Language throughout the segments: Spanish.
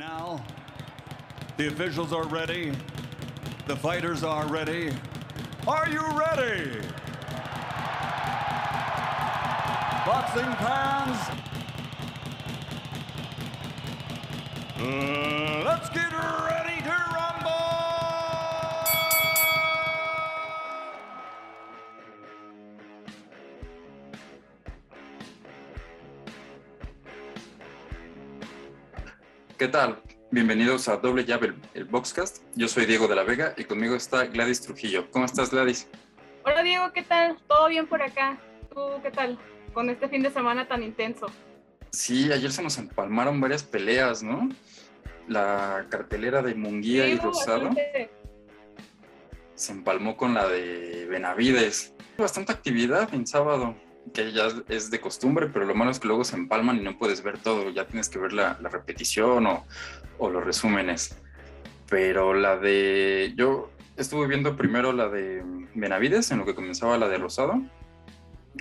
now, the officials are ready. The fighters are ready. Are you ready? Boxing fans, uh, let's get ready ¿Qué tal? Bienvenidos a Doble Llave, el, Boxcast. Yo soy Diego de la Vega y conmigo está Gladys Trujillo. ¿Cómo estás, Gladys? Hola Diego, ¿qué tal? ¿Todo bien por acá? ¿Tú qué tal? Con este fin de semana tan intenso. Sí, ayer se nos empalmaron varias peleas, ¿no? La cartelera de Munguía Sí, y Rosado bastante- se empalmó con la de Benavides. Bastante actividad en sábado, que ya es de costumbre, pero lo malo es que luego se empalman y no puedes ver todo. Ya tienes que ver la, repetición o, los resúmenes. Pero la de. Yo estuve viendo primero la de Benavides, en lo que comenzaba la de Rosado.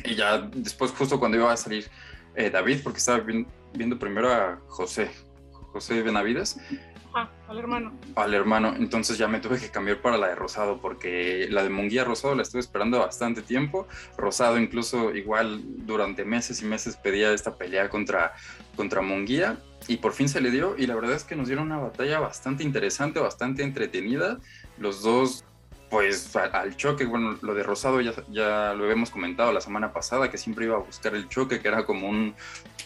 Y ya después, justo cuando iba a salir eh, David, porque estaba vi- viendo primero a José, José Benavides, Ajá, al hermano. al hermano, entonces ya me tuve que cambiar para la de Rosado, porque la de Munguía Rosado la estuve esperando bastante tiempo. Rosado incluso igual durante meses y meses pedía esta pelea contra, contra Munguía y por fin se le dio y la verdad es que nos dieron una batalla bastante interesante, bastante entretenida. Los dos pues al choque, bueno, lo de Rosado ya, ya lo habíamos comentado la semana pasada, que siempre iba a buscar el choque, que era como un,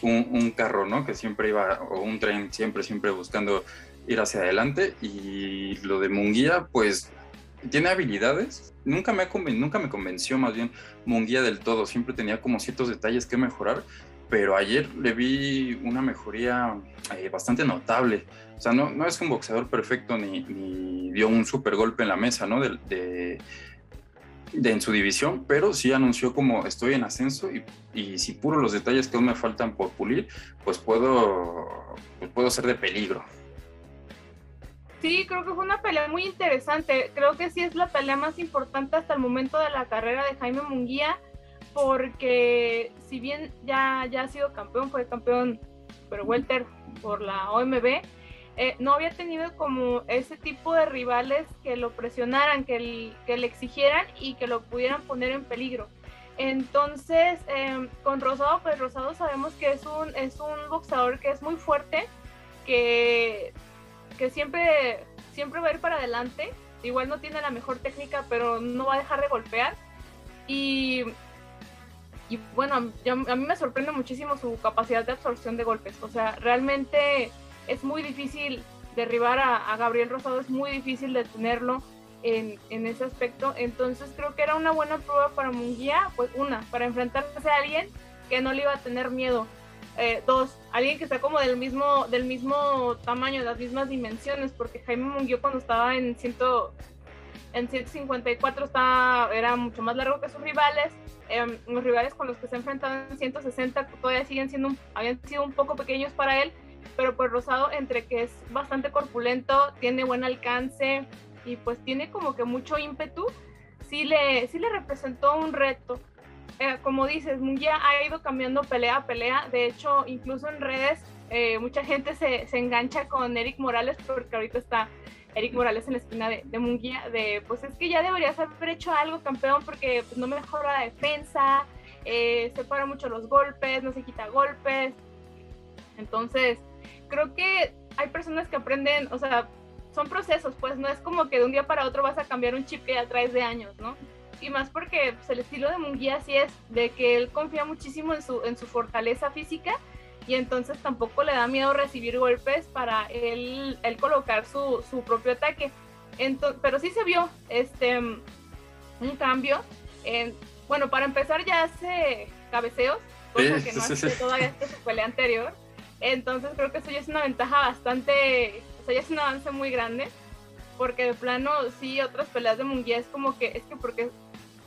un, un carro, ¿no? Que siempre iba, o un tren, siempre, siempre buscando ir hacia adelante. Y lo de Munguía, pues tiene habilidades. Nunca me, nunca me convenció más bien Munguía del todo, siempre tenía como ciertos detalles que mejorar, pero ayer le vi una mejoría eh, bastante notable. O sea, no, no es un boxeador perfecto ni, dio un super golpe en la mesa, ¿no? De, de- de en su división, pero sí anunció como estoy en ascenso y, y si puro los detalles que aún me faltan por pulir, pues puedo, pues puedo ser de peligro. Sí, creo que fue una pelea muy interesante. Creo que sí es la pelea más importante hasta el momento de la carrera de Jaime Munguía, porque si bien ya, ya ha sido campeón, fue campeón pero welter por la OMB, eh, no había tenido como ese tipo de rivales que lo presionaran, que, el- que le exigieran y que lo pudieran poner en peligro. Entonces, eh, con Rosado, pues Rosado sabemos que es un, es un boxeador que es muy fuerte, que que siempre, siempre va a ir para adelante. Igual no tiene la mejor técnica, pero no va a dejar de golpear. Y, y bueno, a, mí me sorprende muchísimo su capacidad de absorción de golpes. O sea, realmente es muy difícil derribar a, a Gabriel Rosado, es muy difícil detenerlo en, en ese aspecto. Entonces creo que era una buena prueba para Munguía, pues una, para enfrentarse a alguien que no le iba a tener miedo. Eh, dos, alguien que está como del mismo, del mismo tamaño, de las mismas dimensiones, porque Jaime Munguía cuando estaba en, ciento, en 154 estaba, era mucho más largo que sus rivales. Em, los rivales con los que se enfrentaban en 160 todavía siguen siendo, habían sido un poco pequeños para él, pero pues Rosado entre que es bastante corpulento, tiene buen alcance y pues tiene como que mucho ímpetu, sí le, sí le representó un reto eh, como dices, Munguía ha ido cambiando pelea a pelea. De hecho, incluso en redes, eh, mucha gente se, se engancha con Eric Morales porque ahorita está Eric Morales en la esquina de, Munguía. De pues es que ya deberías haber hecho algo, campeón, porque pues, no mejora la defensa, eh, se para mucho los golpes, no se quita golpes. Entonces, creo que hay personas que aprenden, o sea, son procesos, pues no es como que de un día para otro vas a cambiar un chip que ya traes de años, ¿no? Y más porque pues, el estilo de Munguía sí es de que él confía muchísimo en su, en su fortaleza física y entonces tampoco le da miedo recibir golpes para él, él colocar su, su propio ataque. Entonces, pero sí se vio este un cambio. En, bueno, para empezar ya hace cabeceos, cosa Sí, que no sí, hace sí. todavía su pelea anterior. Entonces creo que eso ya es una ventaja bastante, o sea, ya es un avance muy grande porque de plano sí otras peleas de Munguía es como que es que porque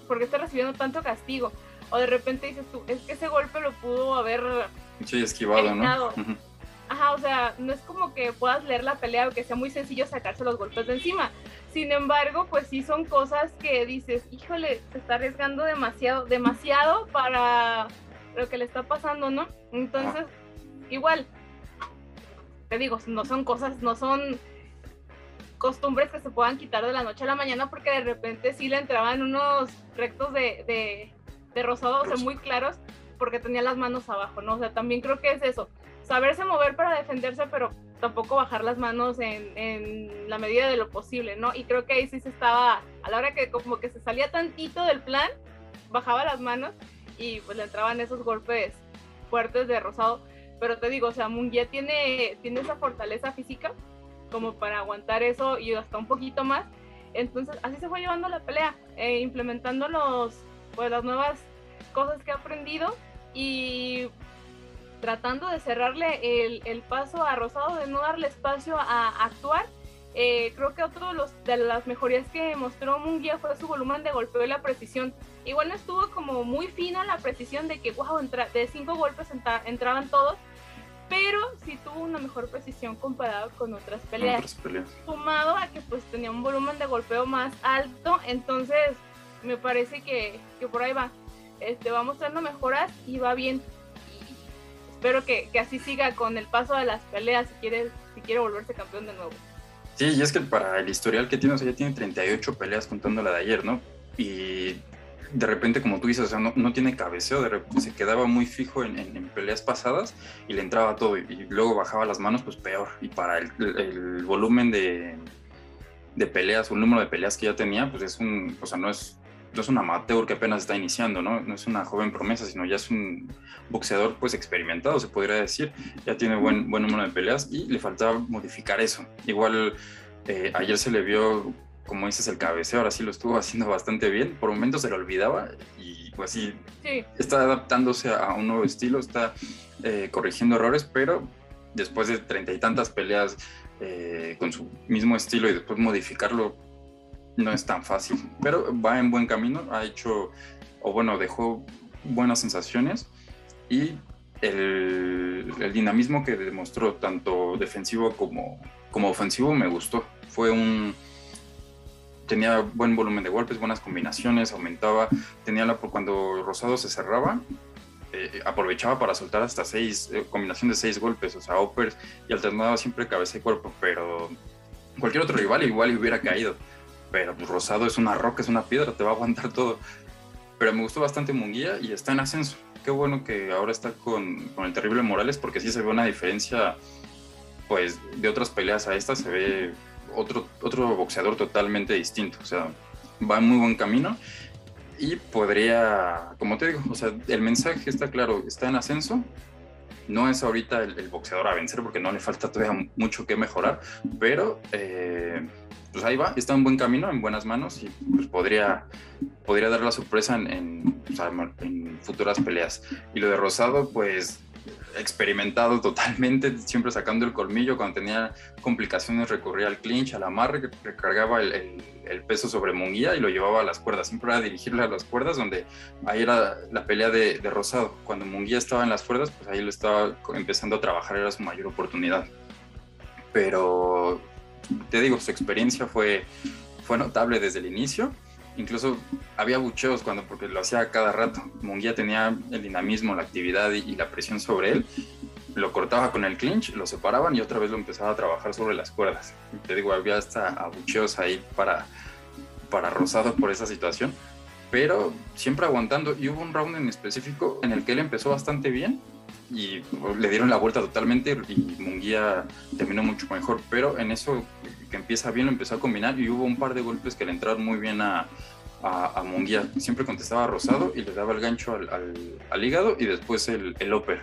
porque está recibiendo tanto castigo o de repente dices tú es que ese golpe lo pudo haber Sí, esquivado, ¿no? Ajá o sea no es como que puedas leer la pelea o que sea muy sencillo sacarse los golpes de encima. Sin embargo pues sí son cosas que dices híjole se está arriesgando demasiado demasiado para lo que le está pasando no entonces igual te digo, no son cosas, no son costumbres que se puedan quitar de la noche a la mañana porque de repente sí le entraban unos rectos de, de, de rosado, o sea, muy claros porque tenía las manos abajo, ¿no? O sea, también creo que es eso, saberse mover para defenderse, pero tampoco bajar las manos en, en, la medida de lo posible, ¿no? Y creo que ahí sí se estaba, a la hora que como que se salía tantito del plan, bajaba las manos y pues le entraban esos golpes fuertes de rosado. Pero te digo, o sea, Munguía tiene, tiene esa fortaleza física como para aguantar eso y hasta un poquito más. Entonces, así se fue llevando la pelea, eh, implementando los, pues, las nuevas cosas que ha aprendido y tratando de cerrarle el, el paso a Rosado, de no darle espacio a, actuar. Eh, creo que otro de, los, de las mejorías que mostró Munguía fue su volumen de golpeo y la precisión. Igual no estuvo como muy fina la precisión de que, wow, de cinco golpes entraban todos, pero sí tuvo una mejor precisión comparado con otras peleas. Sumado a que pues tenía un volumen de golpeo más alto, entonces me parece que, que por ahí va. Este, va mostrando mejoras y va bien. Y espero que, que, así siga con el paso de las peleas si quiere, si quiere volverse campeón de nuevo. Sí, y es que para el historial que tiene, o sea, ya tiene 38 peleas contando la de ayer, ¿no? Y de repente, como tú dices, o sea, no, no tiene cabeceo, de se quedaba muy fijo en, peleas pasadas y le entraba todo y, luego bajaba las manos, pues peor. Y para el, el, volumen de, de peleas, un número de peleas que ya tenía, pues es un, o sea, no es, no es un amateur que apenas está iniciando, ¿no? No es una joven promesa, sino ya es un boxeador pues experimentado, se podría decir. Ya tiene buen, buen número de peleas y le faltaba modificar eso. Igual eh, ayer se le vio como dices, el cabeceo ahora sí lo estuvo haciendo bastante bien. Por momentos se lo olvidaba y pues sí, está adaptándose a un nuevo estilo, está eh, corrigiendo errores, pero después de treinta y tantas peleas eh, con su mismo estilo y después modificarlo no es tan fácil. Pero va en buen camino, ha hecho, o bueno, dejó buenas sensaciones y el, el dinamismo que demostró tanto defensivo como, como ofensivo me gustó. Fue un tenía buen volumen de golpes, buenas combinaciones, aumentaba, tenía la, cuando Rosado se cerraba, eh, aprovechaba para soltar hasta seis, eh, combinación de seis golpes, o sea, uppers, y alternaba siempre cabeza y cuerpo, pero cualquier otro rival igual hubiera caído. Pero pues, Rosado es una roca, es una piedra, te va a aguantar todo. Pero me gustó bastante Munguía y está en ascenso. Qué bueno que ahora está con, con el terrible Morales, porque sí se ve una diferencia, pues, de otras peleas a esta, se ve otro, otro boxeador totalmente distinto. O sea, va en muy buen camino y podría, como te digo, o sea, el mensaje está claro, está en ascenso. No es ahorita el, boxeador a vencer porque no le falta todavía mucho que mejorar, pero eh, pues ahí va, está en buen camino, en buenas manos y pues podría, podría dar la sorpresa en, en, en futuras peleas. Y lo de Rosado, pues experimentado totalmente, siempre sacando el colmillo, cuando tenía complicaciones recurría al clinch, al amarre, recargaba el, el, peso sobre Munguía y lo llevaba a las cuerdas, siempre era dirigirle a las cuerdas, donde ahí era la pelea de, de Rosado, cuando Munguía estaba en las cuerdas, pues ahí lo estaba empezando a trabajar, era su mayor oportunidad. Pero te digo, su experiencia fue, fue notable desde el inicio incluso había bucheos cuando, porque lo hacía cada rato. Munguía tenía el dinamismo, la actividad y, la presión sobre él. Lo cortaba con el clinch, lo separaban y otra vez lo empezaba a trabajar sobre las cuerdas. te digo, había hasta abucheos ahí para, para Rosado por esa situación, pero siempre aguantando. Y hubo un round en específico en el que él empezó bastante bien y le dieron la vuelta totalmente y Munguía terminó mucho mejor, pero en eso que empieza bien lo empezó a combinar y hubo un par de golpes que le entraron muy bien a, a, Munguía. Siempre contestaba Rosado y le daba el gancho al, al, hígado y después el, el upper.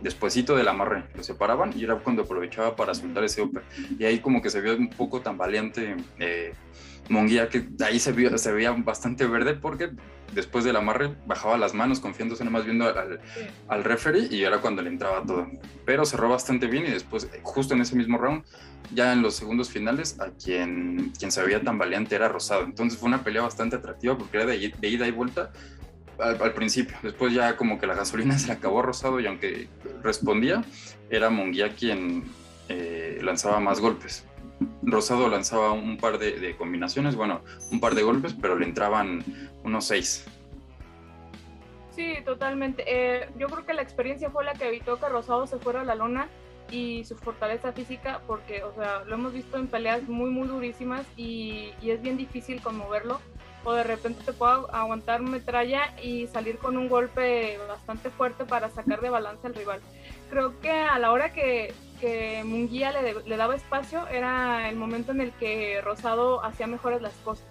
Despuésito del amarre, lo separaban y era cuando aprovechaba para soltar ese upper. Y ahí como que se vio un poco tan valiente eh, que ahí se, vio, se veía bastante verde porque después del amarre bajaba las manos confiándose nomás viendo al, al referee y era cuando le entraba todo. Pero cerró bastante bien y después, justo en ese mismo round, ya en los segundos finales, a quien, quien se veía tan valiente era Rosado. Entonces fue una pelea bastante atractiva porque era de, ida y vuelta al, principio. Después ya como que la gasolina se le acabó a Rosado y aunque respondía, era Munguía quien eh, lanzaba más golpes. Rosado lanzaba un par de, combinaciones, bueno, un par de golpes, pero le entraban unos seis. Sí, totalmente. Eh, yo creo que la experiencia fue la que evitó que Rosado se fuera a la lona y su fortaleza física, porque, o sea, lo hemos visto en peleas muy, muy durísimas y, y es bien difícil conmoverlo. O de repente te puede aguantar metralla y salir con un golpe bastante fuerte para sacar de balance al rival. Creo que a la hora que, que Munguía le, le daba espacio era el momento en el que Rosado hacía mejores las cosas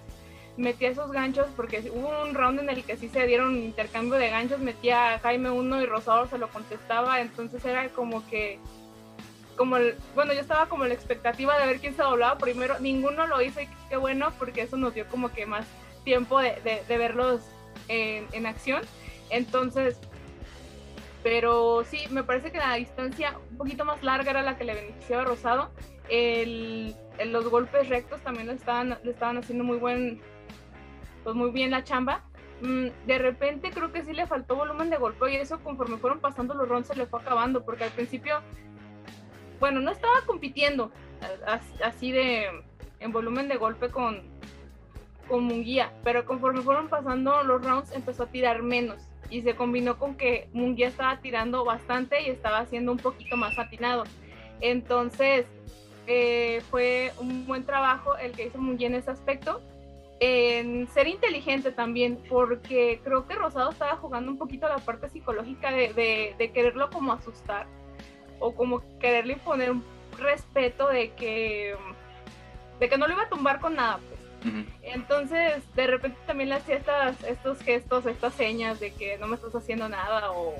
metía esos ganchos porque hubo un round en el que sí se dieron intercambio de ganchos, metía Jaime uno y Rosado se lo contestaba, entonces era como que como bueno, yo estaba como la expectativa de ver quién se doblaba primero, ninguno lo hizo y qué bueno porque eso nos dio como que más tiempo de, de, verlos en, en, acción. Entonces, pero sí, me parece que la distancia un poquito más larga era la que le beneficiaba a Rosado. El, los golpes rectos también le estaban, le estaban haciendo muy buen, pues muy bien la chamba. Mm, de repente creo que sí le faltó volumen de golpeo y eso conforme fueron pasando los rounds se le fue acabando porque al principio, bueno, no estaba compitiendo así de en volumen de golpe con, con Munguía, pero conforme fueron pasando los rounds empezó a tirar menos y se combinó con que Munguía estaba tirando bastante y estaba haciendo un poquito más atinado. Entonces eh, fue un buen trabajo el que hizo Munguía en ese aspecto en ser inteligente también, porque creo que Rosado estaba jugando un poquito la parte psicológica de, de, quererlo como asustar o como quererle imponer un respeto de que, de que no lo iba a tumbar con nada. Pues. Entonces, de repente también le hacía estas, estos gestos, estas señas de que no me estás haciendo nada o,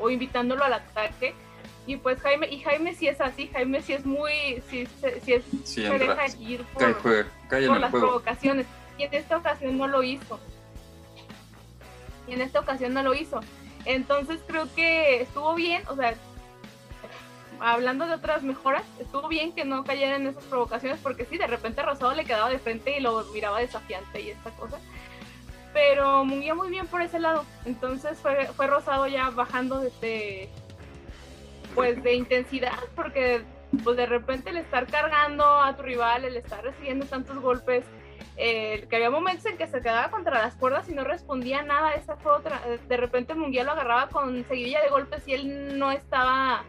o invitándolo al ataque. Y pues Jaime, y Jaime sí es así, Jaime sí es muy, sí, sí, es, se deja ir por, por las provocaciones y en esta ocasión no lo hizo. Y en esta ocasión no lo hizo. Entonces creo que estuvo bien, o sea, hablando de otras mejoras, estuvo bien que no cayera en esas provocaciones porque sí, de repente Rosado le quedaba de frente y lo miraba desafiante y esta cosa. Pero muy muy bien por ese lado. Entonces fue, fue Rosado ya bajando de, pues de intensidad porque pues de repente el estar cargando a tu rival, el estar recibiendo tantos golpes, que había momentos en que se quedaba contra las cuerdas y no respondía nada. Esa fue otra. De repente Munguía lo agarraba con seguidilla de golpes y él no estaba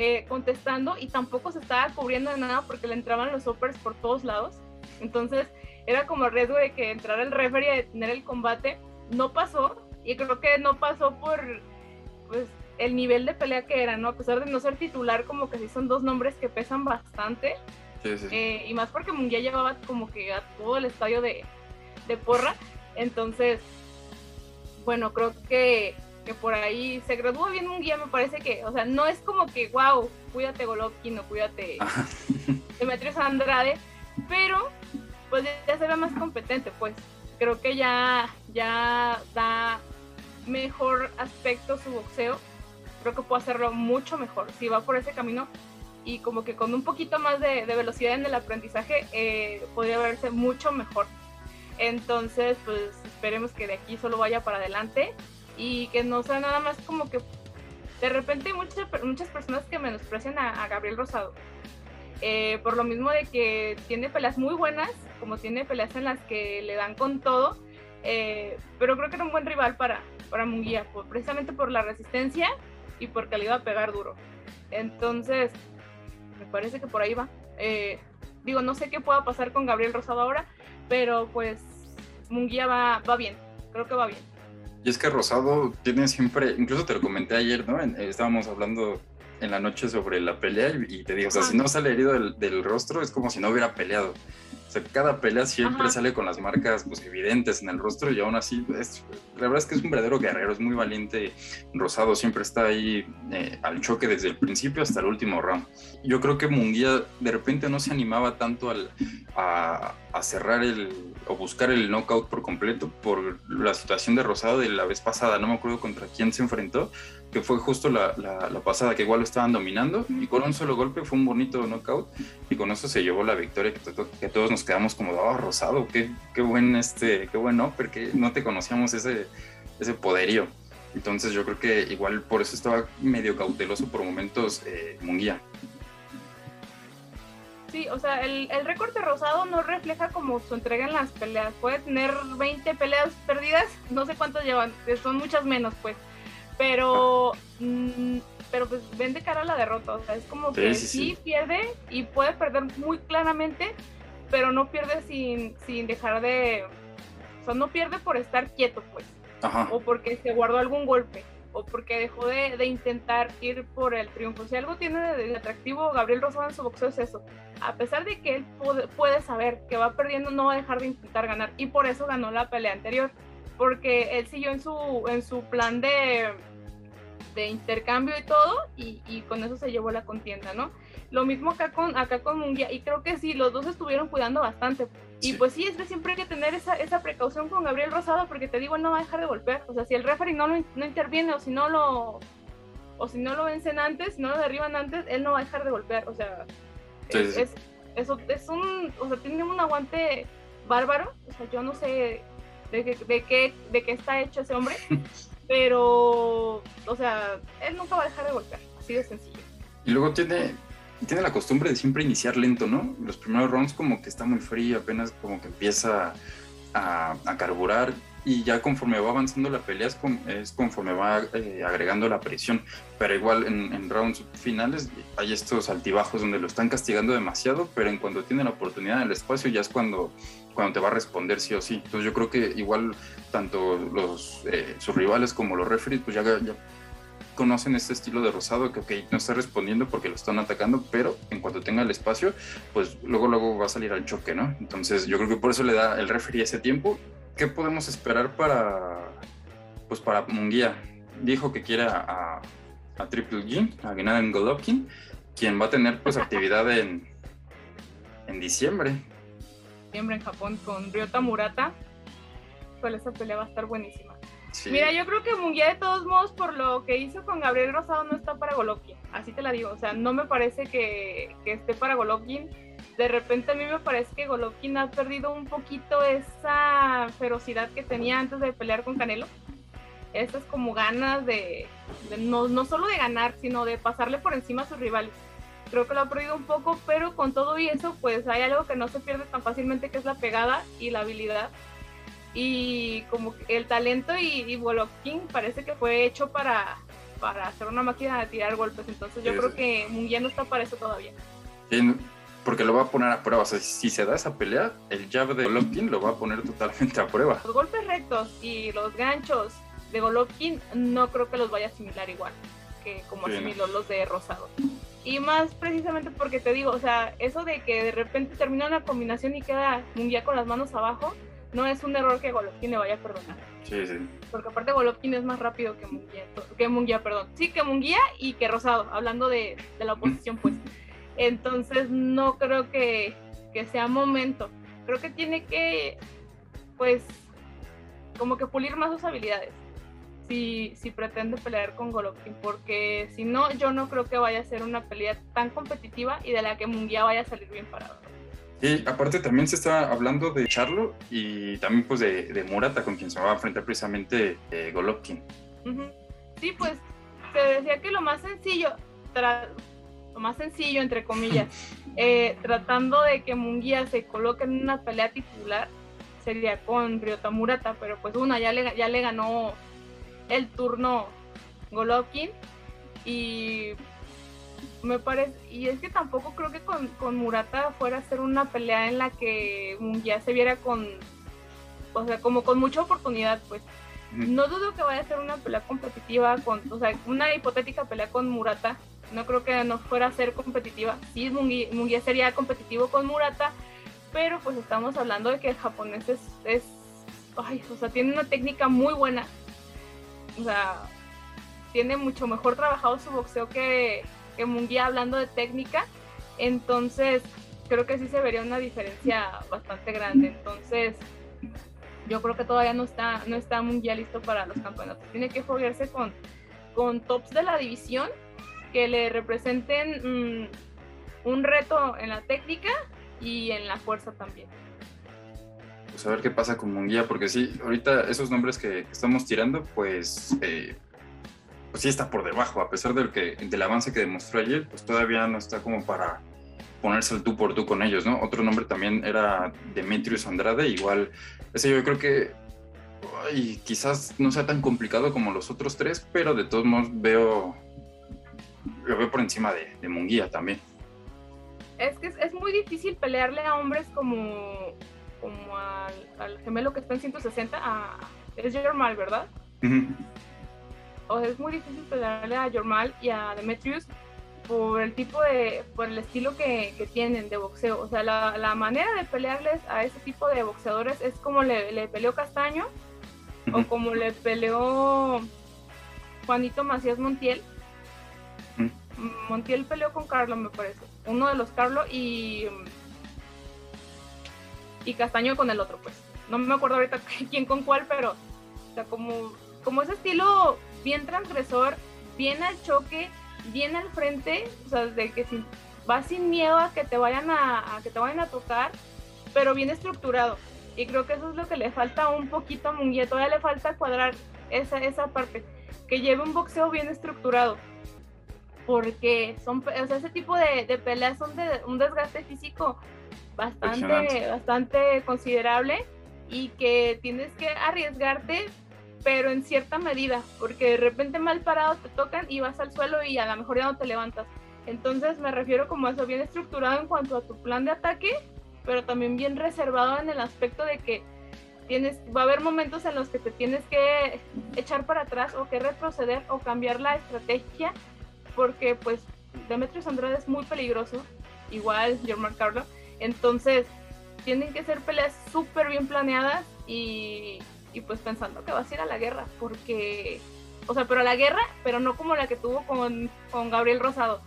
eh, contestando y tampoco se estaba cubriendo de nada porque le entraban los uppers por todos lados. Entonces era como el riesgo de que entrara el referee a detener el combate. No pasó y creo que no pasó por pues, el nivel de pelea que era, ¿no? A pesar de no ser titular, como que sí son dos nombres que pesan bastante. Eh, y más porque Munguía llevaba como que a todo el estadio de, porra. Entonces, bueno, creo que, que, por ahí se graduó bien Munguía, me parece que, o sea, no es como que, wow, cuídate Golovkin o cuídate Demetrius Andrade, pero pues ya se ve más competente, pues creo que ya, ya da mejor aspecto su boxeo, creo que puede hacerlo mucho mejor. Si va por ese camino, y como que con un poquito más de, velocidad en el aprendizaje eh, podría verse mucho mejor. Entonces, pues esperemos que de aquí solo vaya para adelante y que no sea nada más como que de repente hay muchas, muchas personas que menosprecian a, Gabriel Rosado. Eh, por lo mismo de que tiene peleas muy buenas, como tiene peleas en las que le dan con todo, eh, pero creo que era un buen rival para, para Munguía, precisamente por la resistencia y porque le iba a pegar duro. Entonces, me parece que por ahí va. Eh, digo, no sé qué pueda pasar con Gabriel Rosado ahora, pero pues Munguía va, va bien, creo que va bien. Y es que Rosado tiene siempre, incluso te lo comenté ayer, ¿no? estábamos hablando en la noche sobre la pelea y, te digo, o sea, si no sale herido del, del, rostro es como si no hubiera peleado. O sea, cada pelea siempre sale con las marcas pues, evidentes en el rostro y aún así, es, la verdad es que es un verdadero guerrero, es muy valiente. Rosado siempre está ahí eh, al choque desde el principio hasta el último round. Yo creo que Munguía de repente no se animaba tanto al, a, a cerrar el o buscar el knockout por completo por la situación de Rosado de la vez pasada, no me acuerdo contra quién se enfrentó, que fue justo la, la, pasada, que igual lo estaban dominando y con un solo golpe fue un bonito knockout y con eso se llevó la victoria que, que todos nos quedamos como, oh, Rosado, qué, qué buen este, qué bueno, porque no te conocíamos ese, ese poderío. Entonces yo creo que igual por eso estaba medio cauteloso por momentos eh, Munguía. Sí, o sea, el, el récord de Rosado no refleja como su entrega en las peleas. Puede tener 20 peleas perdidas, no sé cuántas llevan, son muchas menos, pues pero mm, pero pues ven de cara a la derrota, o sea, es como que sí, pierde y puede perder muy claramente, pero no pierde sin, sin dejar de, o sea, no pierde por estar quieto, pues, o porque se guardó algún golpe, o porque dejó de, intentar ir por el triunfo. Si algo tiene de, atractivo Gabriel Rosado en su boxeo es eso, a pesar de que él puede saber que va perdiendo, no va a dejar de intentar ganar, y por eso ganó la pelea anterior, porque él siguió en su, en su plan de de intercambio y todo, y, con eso se llevó la contienda, ¿no? Lo mismo acá con, acá con Munguía, y creo que sí, los dos estuvieron cuidando bastante. Y pues sí, es que siempre hay que tener esa, esa precaución con Gabriel Rosado, porque te digo, él no va a dejar de golpear. O sea, si el referee no, no interviene o si no lo o si no lo vencen antes, si no lo derriban antes, él no va a dejar de golpear. O sea, es, eso es un, o sea, tiene un aguante bárbaro. O sea, yo no sé de, de, qué, de qué está hecho ese hombre, Pero, o sea, él nunca va a dejar de golpear, así de sencillo. Y luego tiene, tiene la costumbre de siempre iniciar lento, ¿no? Los primeros rounds como que está muy frío, apenas como que empieza a, a carburar y ya conforme va avanzando la pelea es, conforme va eh, agregando la presión. Pero igual en, rounds finales hay estos altibajos donde lo están castigando demasiado, pero en cuanto tiene la oportunidad en el espacio ya es cuando, cuando te va a responder sí o sí. Entonces yo creo que igual tanto los, eh, sus rivales como los referees pues ya, ya conocen este estilo de Rosado que okay, no está respondiendo porque lo están atacando, pero en cuanto tenga el espacio, pues luego luego va a salir al choque, ¿no? Entonces yo creo que por eso le da el referee ese tiempo ¿qué podemos esperar para, pues para Munguía? Dijo que quiere a, Triple G, a Gennady Golovkin, quien va a tener pues actividad en, en diciembre. Diciembre en Japón con Ryota Murata. Pues esa pelea va a estar buenísima. Mira, yo creo que Munguía de todos modos por lo que hizo con Gabriel Rosado no está para Golovkin. Así te la digo. O sea, no me parece que, que esté para Golovkin de repente a mí me parece que Golovkin ha perdido un poquito esa ferocidad que tenía antes de pelear con Canelo. Esas como ganas de, no, no, solo de ganar, sino de pasarle por encima a sus rivales. Creo que lo ha perdido un poco, pero con todo y eso, pues hay algo que no se pierde tan fácilmente, que es la pegada y la habilidad. Y como el talento y, y parece que fue hecho para, para hacer una máquina de tirar golpes. Entonces yo creo que Munguía no está para eso todavía porque lo va a poner a prueba. O sea, si se da esa pelea, el jab de Golovkin lo va a poner totalmente a prueba. Los golpes rectos y los ganchos de Golovkin no creo que los vaya a asimilar igual que como asimiló los de Rosado. Y más precisamente porque te digo, o sea, eso de que de repente termina una combinación y queda Munguía con las manos abajo, no es un error que Golovkin le vaya a perdonar. Sí, sí. Porque aparte Golovkin es más rápido que Munguía, que Munguía, perdón. Sí, que Munguía y que Rosado, hablando de, de la oposición, pues. Entonces no creo que, sea momento. Creo que tiene que, pues, como que pulir más sus habilidades. Si, si pretende pelear con Golovkin, porque si no, yo no creo que vaya a ser una pelea tan competitiva y de la que Munguía vaya a salir bien parado. Y aparte también se está hablando de Charlo y también pues de, Murata, con quien se va a enfrentar precisamente eh, Golovkin. Sí, pues se decía que lo más sencillo, más sencillo, entre comillas, eh, tratando de que Munguía se coloque en una pelea titular, sería con Ryota Murata, pero pues una, ya le, ya le ganó el turno Golovkin y me parece, y es que tampoco creo que con, con Murata fuera a ser una pelea en la que Munguía se viera con, o sea, como con mucha oportunidad, pues. No dudo que vaya a ser una pelea competitiva con, o sea, una hipotética pelea con Murata, no creo que no fuera a ser competitiva. Sí, Munguía, sería competitivo con Murata, pero pues estamos hablando de que el japonés es, ay, o sea, tiene una técnica muy buena. O sea, tiene mucho mejor trabajado su boxeo que, que Munguía hablando de técnica. Entonces, creo que sí se vería una diferencia bastante grande. Entonces, yo creo que todavía no está, no está Munguía listo para los campeonatos. Tiene que foguearse con, con tops de la división que le representen mm, un reto en la técnica y en la fuerza también. Pues a ver qué pasa con Munguía, porque sí, ahorita esos nombres que, estamos tirando, pues, eh, pues sí está por debajo, a pesar del, que, del avance que demostró ayer, pues todavía no está como para ponerse el tú por tú con ellos, ¿no? Otro nombre también era Demetrius Andrade, igual, ese yo creo que quizás no sea tan complicado como los otros tres, pero de todos modos veo lo veo por encima de Munguía también. Es que es, muy difícil pelearle a hombres como, como al, gemelo que está en 160, a, es Jormal, ¿verdad? O sea, es muy difícil pelearle a Jormal y a Demetrius por el tipo de, por el estilo que, que tienen de boxeo. O sea, la, la, manera de pelearles a ese tipo de boxeadores es como le, le peleó Castaño o como le peleó Juanito Macías Montiel. Montiel peleó con Carlos, me parece. Uno de los Carlos y. Y Castaño con el otro, pues. No me acuerdo ahorita quién con cuál, pero. O sea, como, como ese estilo bien transgresor, bien al choque, bien al frente, o sea, de que si, vas sin miedo a que te vayan a, que te vayan a tocar, pero bien estructurado. Y creo que eso es lo que le falta un poquito a Munguía, todavía le falta cuadrar esa, esa parte, que lleve un boxeo bien estructurado porque son, o sea, ese tipo de, peleas son de un desgaste físico bastante, bastante considerable y que tienes que arriesgarte, pero en cierta medida, porque de repente mal parado te tocan y vas al suelo y a lo mejor ya no te levantas. Entonces me refiero como a eso, bien estructurado en cuanto a tu plan de ataque, pero también bien reservado en el aspecto de que tienes, va a haber momentos en los que te tienes que echar para atrás o que retroceder o cambiar la estrategia porque pues Demetrius Andrade es muy peligroso, igual Germán Carlo, entonces tienen que ser peleas súper bien planeadas y, pues pensando que vas a ir a la guerra, porque, o sea, pero a la guerra, pero no como la que tuvo con, con Gabriel Rosado,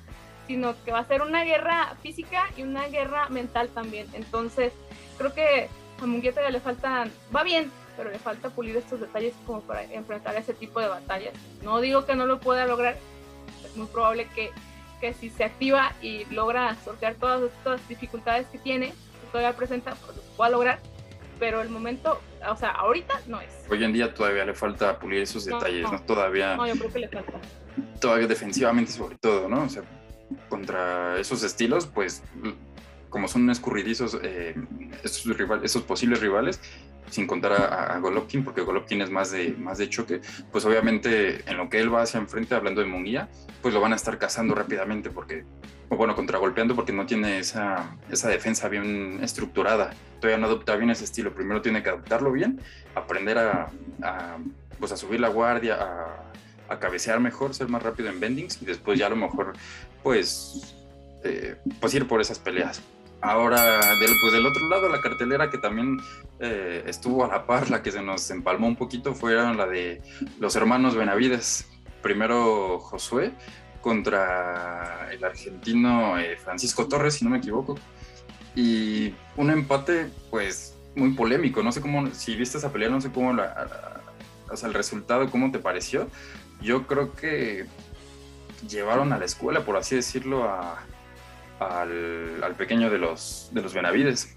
sino que va a ser una guerra física y una guerra mental también, entonces creo que a Mungueta le faltan, va bien, pero le falta pulir estos detalles como para enfrentar ese tipo de batallas. No digo que no lo pueda lograr, es muy probable que, que si se activa y logra sortear todas estas dificultades que tiene, que todavía presenta, pues lo pueda lograr, pero el momento, o sea, ahorita no es. Hoy en día todavía le falta pulir esos detalles, ¿no? Todavía... No, yo creo que le falta. Todavía defensivamente sobre todo, ¿no? O sea, contra esos estilos, pues como son escurridizos eh, esos, esos posibles rivales, sin contar a, Golovkin, porque Golovkin es más de, más de choque, pues obviamente en lo que él va hacia enfrente, hablando de Munguía, pues lo van a estar cazando rápidamente, porque, o bueno, contragolpeando, porque no tiene esa, esa defensa bien estructurada, todavía no adopta bien ese estilo, primero tiene que adoptarlo bien, aprender a, pues a subir la guardia, a, a, cabecear mejor, ser más rápido en bendings, y después ya a lo mejor, pues, eh, pues ir por esas peleas. Ahora, del, pues del otro lado, la cartelera que también eh, estuvo a la par, la que se nos empalmó un poquito, fue la de los hermanos Benavides. Primero Josué contra el argentino eh, Francisco Torres, si no me equivoco. Y un empate, pues, muy polémico. No sé cómo, si viste esa pelea, no sé cómo la, o sea, el resultado, cómo te pareció. Yo creo que llevaron a la escuela, por así decirlo, a, al, pequeño de los, de los Benavides.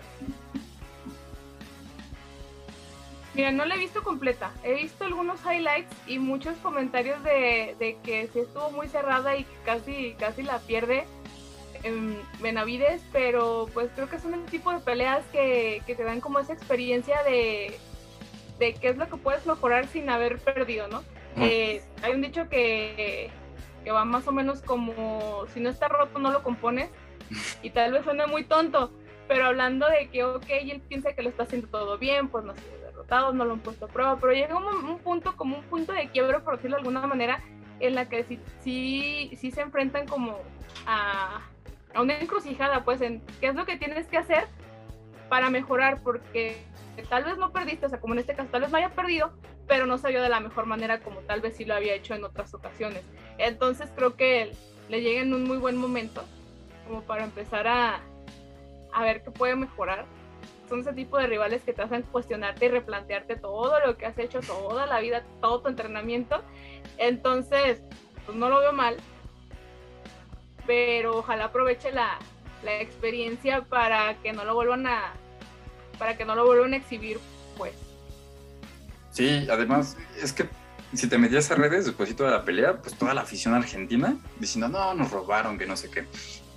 Mira, no la he visto completa. He visto algunos highlights y muchos comentarios de, que sí estuvo muy cerrada y que casi, casi la pierde en Benavides, pero pues creo que son el tipo de peleas que, te dan como esa experiencia de, de qué es lo que puedes mejorar sin haber perdido, ¿no? Eh, hay un dicho que, que va más o menos como, si no está roto no lo compones, y tal vez suene muy tonto, pero hablando de que, ok, él piensa que lo está haciendo todo bien, pues no ha sido derrotado, no lo han puesto a prueba, pero llega un, un punto, como un punto de quiebro, por decirlo de alguna manera, en la que sí, sí, sí se enfrentan como a, a una encrucijada, pues, en qué es lo que tienes que hacer para mejorar, porque tal vez no perdiste, o sea, como en este caso, tal vez no haya perdido, pero no salió de la mejor manera como tal vez sí lo había hecho en otras ocasiones. Entonces creo que le llega en un muy buen momento como para empezar a, a ver qué puede mejorar. Son ese tipo de rivales que te hacen cuestionarte y replantearte todo lo que has hecho toda la vida, todo tu entrenamiento. Entonces, pues no lo veo mal, pero ojalá aproveche la, la experiencia para que no lo vuelvan a para que no lo vuelvan a exhibir, pues. Sí, además, es que si te metías a redes después de la pelea, pues toda la afición argentina diciendo, no, nos robaron, que no sé qué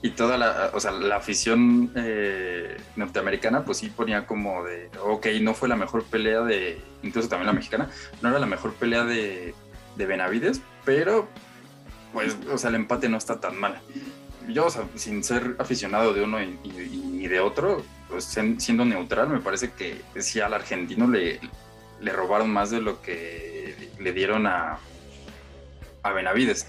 y toda la, o sea, la afición eh, norteamericana pues sí ponía como de, ok, no fue la mejor pelea de, incluso también la mexicana, no era la mejor pelea de, de Benavides, pero pues, o sea, el empate no está tan mal. Yo, o sea, sin ser aficionado de uno y, de otro, pues, siendo neutral, me parece que si al argentino le, le robaron más de lo que le dieron a, a Benavides.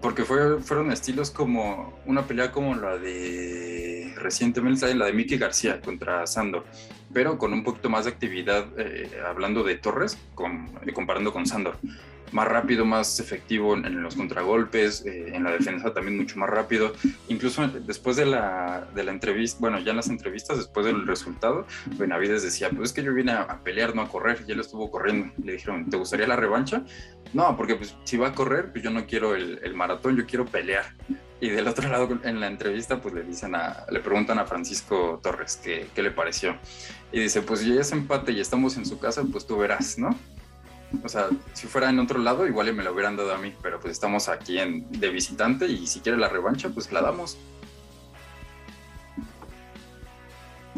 Porque fue, fueron estilos como una pelea como la de recientemente, la de Mickey García contra Sandor, pero con un poquito más de actividad, eh, hablando de Torres, con, comparando con Sandor más rápido, más efectivo en, los contragolpes, eh, en la defensa también mucho más rápido. Incluso después de la, de la entrevista, bueno, ya en las entrevistas, después del resultado, Benavides decía, pues es que yo vine a, pelear, no a correr, y él estuvo corriendo. Le dijeron, ¿te gustaría la revancha? No, porque pues si va a correr, pues yo no quiero el, maratón, yo quiero pelear. Y del otro lado, en la entrevista, pues le dicen a, le preguntan a Francisco Torres qué, le pareció. Y dice, pues si es empate y estamos en su casa, pues tú verás, ¿no? O sea, si fuera en otro lado, igual me lo hubieran dado a mí, pero pues estamos aquí en, de visitante y si quiere la revancha, pues la damos.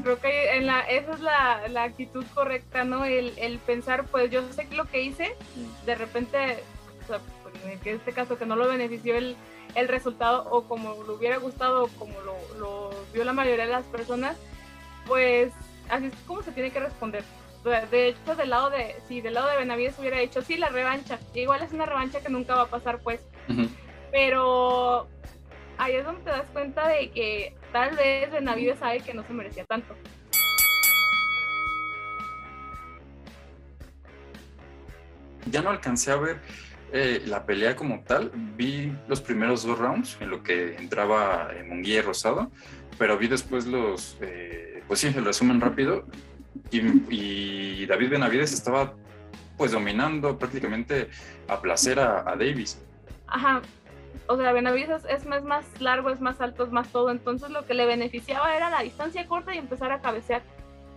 Creo que en la, esa es la, la actitud correcta, ¿no? El, pensar, pues yo sé lo que hice, de repente, o sea, pues, en este caso que no lo benefició el, el resultado o como le hubiera gustado o como lo, lo vio la mayoría de las personas, pues así es como se tiene que responder de hecho del lado de si del lado de Benavides hubiera hecho sí la revancha. Igual es una revancha que nunca va a pasar pues. Pero ahí es donde te das cuenta de que tal vez Benavides sabe que no se merecía tanto. Ya no alcancé a ver eh, la pelea como tal. Vi los primeros dos rounds en lo que entraba en Munguía y Rosado pero vi después los eh, pues sí el resumen rápido y, David Benavides estaba pues dominando prácticamente a placer a, Davis. Ajá, o sea, Benavides es, más, más largo, es más alto, es más todo, entonces lo que le beneficiaba era la distancia corta y empezar a cabecear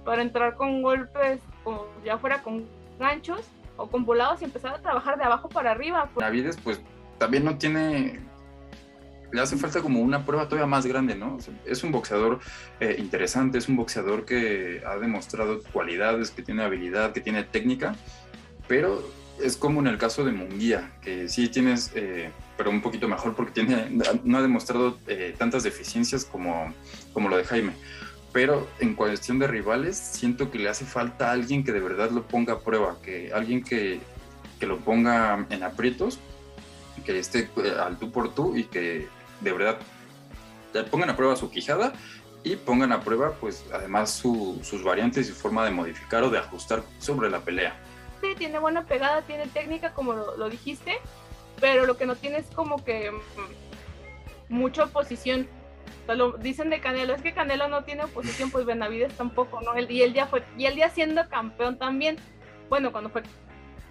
para entrar con golpes, como ya fuera con ganchos o con volados y empezar a trabajar de abajo para arriba. Benavides pues también no tiene le hace falta como una prueba todavía más grande, ¿no? es un boxeador eh, interesante, es un boxeador que ha demostrado cualidades, que tiene habilidad, que tiene técnica, pero es como en el caso de Munguía, que sí tienes, eh, pero un poquito mejor porque tiene, no ha demostrado eh, tantas deficiencias como, como lo de Jaime. Pero en cuestión de rivales, siento que le hace falta alguien que de verdad lo ponga a prueba, que alguien que, que lo ponga en aprietos, que esté al tú por tú y que de verdad pongan a prueba su quijada y pongan a prueba, pues, además sus variantes y su forma de modificar o de ajustar sobre la pelea. Sí, tiene buena pegada, tiene técnica, como lo, dijiste, pero lo que no tiene es como que mm, mucha oposición. lo dicen de Canelo, es que Canelo no tiene oposición, pues Benavides tampoco, ¿no? y él ya fue, y él ya siendo campeón también, bueno, cuando fue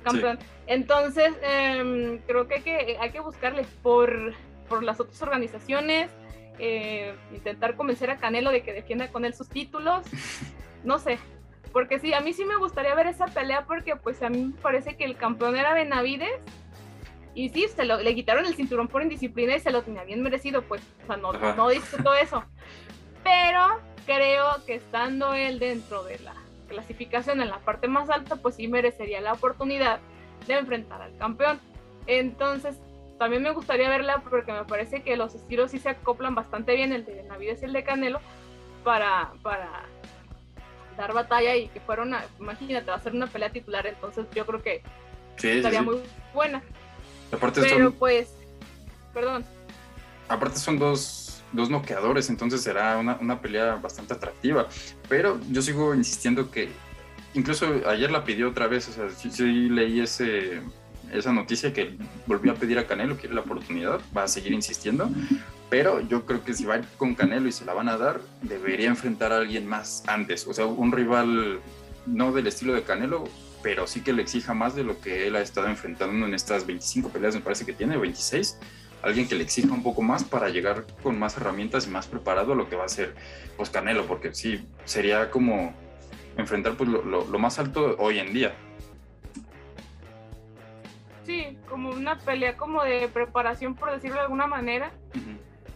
campeón. Entonces, em, creo que hay, que hay que buscarle por por las otras organizaciones, eh, intentar convencer a Canelo de que defienda con él sus títulos, no sé, porque sí, a mí sí me gustaría ver esa pelea porque pues a mí me parece que el campeón era Benavides y sí, se lo, le quitaron el cinturón por indisciplina y se lo tenía bien merecido, pues, o sea, no, no discuto eso, pero creo que estando él dentro de la clasificación en la parte más alta, pues sí merecería la oportunidad de enfrentar al campeón. Entonces, también me gustaría verla porque me parece que los estilos sí se acoplan bastante bien, el de Navidad y el de Canelo, para, para dar batalla y que fuera una, imagínate, va a ser una pelea titular, entonces yo creo que estaría muy buena. Aparte Pero pues, perdón. Aparte son dos, dos noqueadores, entonces será una, una pelea bastante atractiva. Pero yo sigo insistiendo que, incluso ayer la pidió otra vez, o sea, sí leí ese esa noticia que volvió a pedir a Canelo, quiere la oportunidad, va a seguir insistiendo, pero yo creo que si va con Canelo y se la van a dar, debería enfrentar a alguien más antes, o sea, un rival no del estilo de Canelo, pero sí que le exija más de lo que él ha estado enfrentando en estas 25 peleas, me parece que tiene, 26, alguien que le exija un poco más para llegar con más herramientas y más preparado a lo que va a ser pues Canelo, porque sí, sería como enfrentar pues lo, lo más alto hoy en día, Sí, como una pelea como de preparación, por decirlo de alguna manera.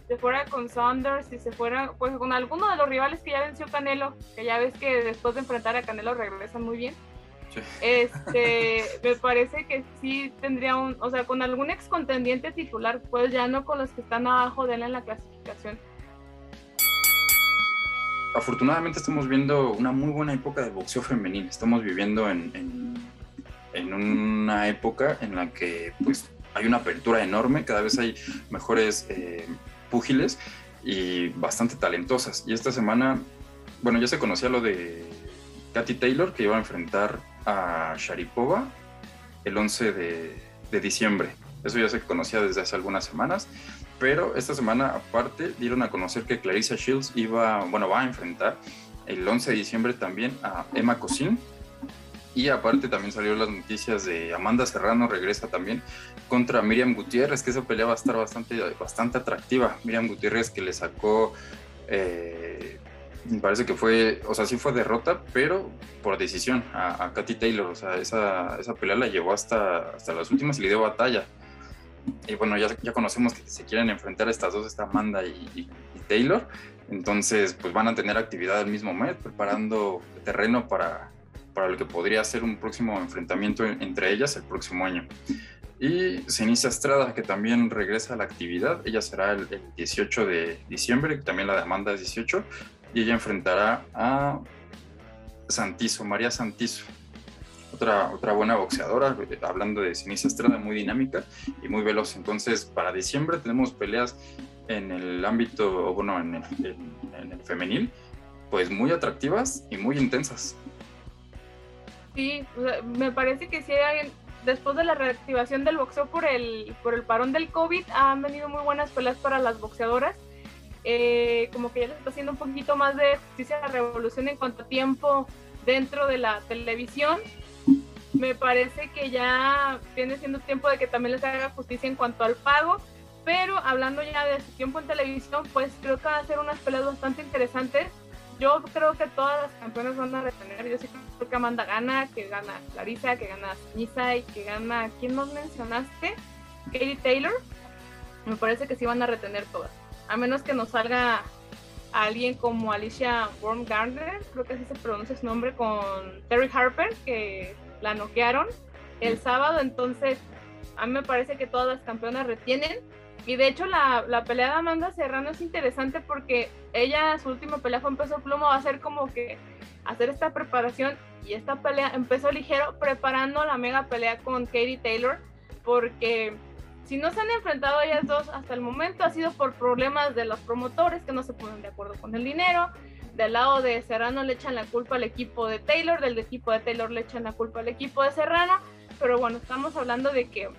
Se fuera con Saunders, y se fuera pues con alguno de los rivales que ya venció Canelo, que ya ves que después de enfrentar a Canelo regresan muy bien. Este, me parece que sí tendría un, o sea, con algún ex contendiente titular, pues ya no con los que están abajo de él en la clasificación. Afortunadamente estamos viendo una muy buena época de boxeo femenil. Estamos viviendo en, en, una época en la que pues hay una apertura enorme, cada vez hay mejores eh, púgiles y bastante talentosas. Y esta semana, bueno, ya se conocía lo de Katy Taylor, que iba a enfrentar a Sharipova el 11 de, diciembre. Eso ya se conocía desde hace algunas semanas, pero esta semana aparte dieron a conocer que Clarissa Shields iba, bueno, va a enfrentar el 11 de diciembre también a Emma Cosin. Y aparte también salieron las noticias de Amanda Serrano regresa también contra Miriam Gutiérrez, que esa pelea va a estar bastante, bastante atractiva. Miriam Gutiérrez que le sacó eh, me parece que fue, o sea, sí fue derrota, pero por decisión a, Katy Taylor. O sea, esa, esa, pelea la llevó hasta, hasta las últimas y le dio batalla. Y bueno, ya, ya conocemos que se quieren enfrentar estas dos, esta Amanda y, Taylor. Entonces, pues van a tener actividad el mismo mes, preparando terreno para, para lo que podría ser un próximo enfrentamiento entre ellas el próximo año. Y Ceniza Estrada, que también regresa a la actividad, ella será el, el 18 de diciembre, también la de Amanda es 18, y ella enfrentará a Santizo, María Santizo, otra, otra buena boxeadora, hablando de Sinisa Estrada, muy dinámica y muy veloz. Entonces, para diciembre tenemos peleas en el ámbito, bueno, en el, en el femenil, pues muy atractivas y muy intensas. Sí, me parece que sí después de la reactivación del boxeo por el, por el parón del COVID, han venido muy buenas peleas para las boxeadoras eh, como que ya les está haciendo un poquito más de justicia a la revolución en cuanto a tiempo dentro de la televisión. Me parece que ya viene siendo tiempo de que también les haga justicia en cuanto al pago, pero hablando ya de su tiempo en televisión, pues creo que van a ser unas peleas bastante interesantes. Yo creo que todas las campeonas van a retener. Yo sí que Amanda gana, que gana Clarissa, que gana Nisa y que gana, ¿quién nos mencionaste? Katie Taylor. Me parece que sí van a retener todas a menos que nos salga alguien como Alicia Baumgartner, creo que así se pronuncia su nombre, con Terry Harper, que la noquearon el sábado, entonces a mí me parece que todas las campeonas retienen. Y de hecho la, la pelea de Amanda Serrano es interesante porque ella, su última pelea fue en peso pluma, va a ser como que hacer esta preparación y esta pelea empezó ligero preparando la mega pelea con Katie Taylor porque si no se han enfrentado ellas dos hasta el momento ha sido por problemas de los promotores que no se ponen de acuerdo con el dinero. Del lado de Serrano le echan la culpa al equipo de Taylor, del equipo de Taylor le echan la culpa al equipo de Serrano. Pero bueno, estamos hablando de que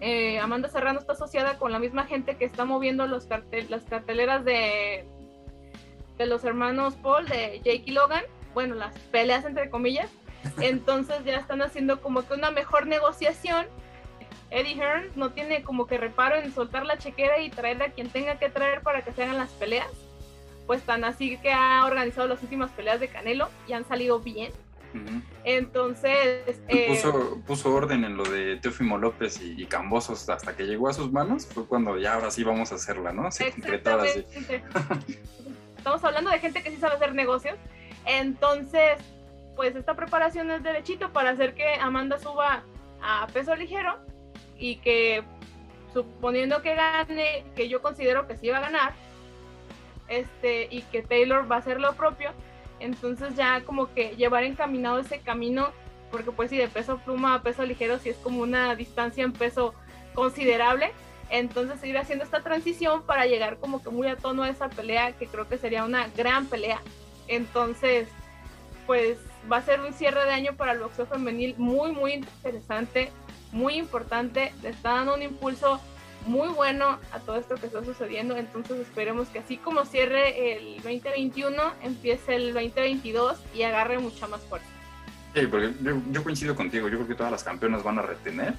eh, Amanda Serrano está asociada con la misma gente que está moviendo los las carteleras de, de los hermanos Paul, de Jake y Logan. Bueno, las peleas entre comillas. Entonces ya están haciendo como que una mejor negociación Eddie Hearn no tiene como que reparo en soltar la chequera y traer a quien tenga que traer para que se hagan las peleas. Pues tan así que ha organizado las últimas peleas de Canelo y han salido bien. Entonces. Eh, puso, orden en lo de Teofimo López y, Cambosos hasta que llegó a sus manos. Fue cuando ya ahora sí vamos a hacerla, ¿no? Se concretaba así. Estamos hablando de gente que sí sabe hacer negocios. Entonces, pues esta preparación es derechito para hacer que Amanda suba a peso ligero y que suponiendo que gane, que yo considero que sí va a ganar, este, y que Taylor va a hacer lo propio, entonces ya como que llevar encaminado ese camino, porque pues si de peso pluma a peso ligero, si es como una distancia en peso considerable, entonces seguir haciendo esta transición para llegar como que muy a tono a esa pelea, que creo que sería una gran pelea. Entonces, pues va a ser un cierre de año para el boxeo femenil muy, muy interesante muy importante, le está dando un impulso muy bueno a todo esto que está sucediendo, entonces esperemos que así como cierre el 2021, empiece el 2022 y agarre mucha más fuerza. Sí, porque yo, coincido contigo, yo creo que todas las campeonas van a retener.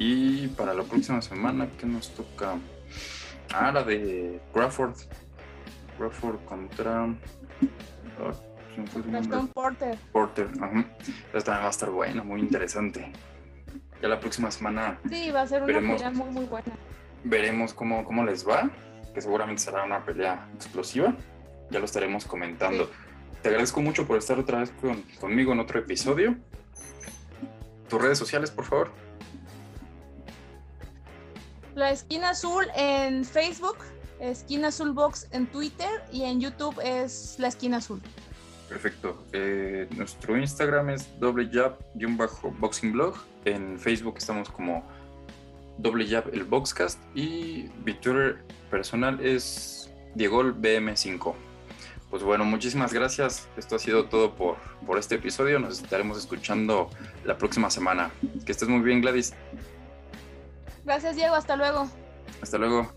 Y para la próxima semana, ¿qué nos toca? Ah, la de Crawford. Crawford contra... Porter. Porter, ajá. Esta va a estar buena, muy interesante. Ya la próxima semana. Sí, va a ser una pelea muy, muy buena. Veremos cómo, cómo les va, que seguramente será una pelea explosiva. Ya lo estaremos comentando. te agradezco mucho por estar otra vez conmigo en otro episodio. Tus redes sociales, por favor. La Esquina Azul en Facebook, Esquina Azul Box en Twitter y en YouTube es La Esquina Azul. Perfecto. Eh, nuestro Instagram es doble boxing blog. En Facebook estamos como doble jab el boxcast y mi Twitter personal es Diegol BM5. Pues bueno, muchísimas gracias. Esto ha sido todo por, por este episodio. Nos estaremos escuchando la próxima semana. Que estés muy bien, Gladys. Gracias, Diego. Hasta luego. Hasta luego.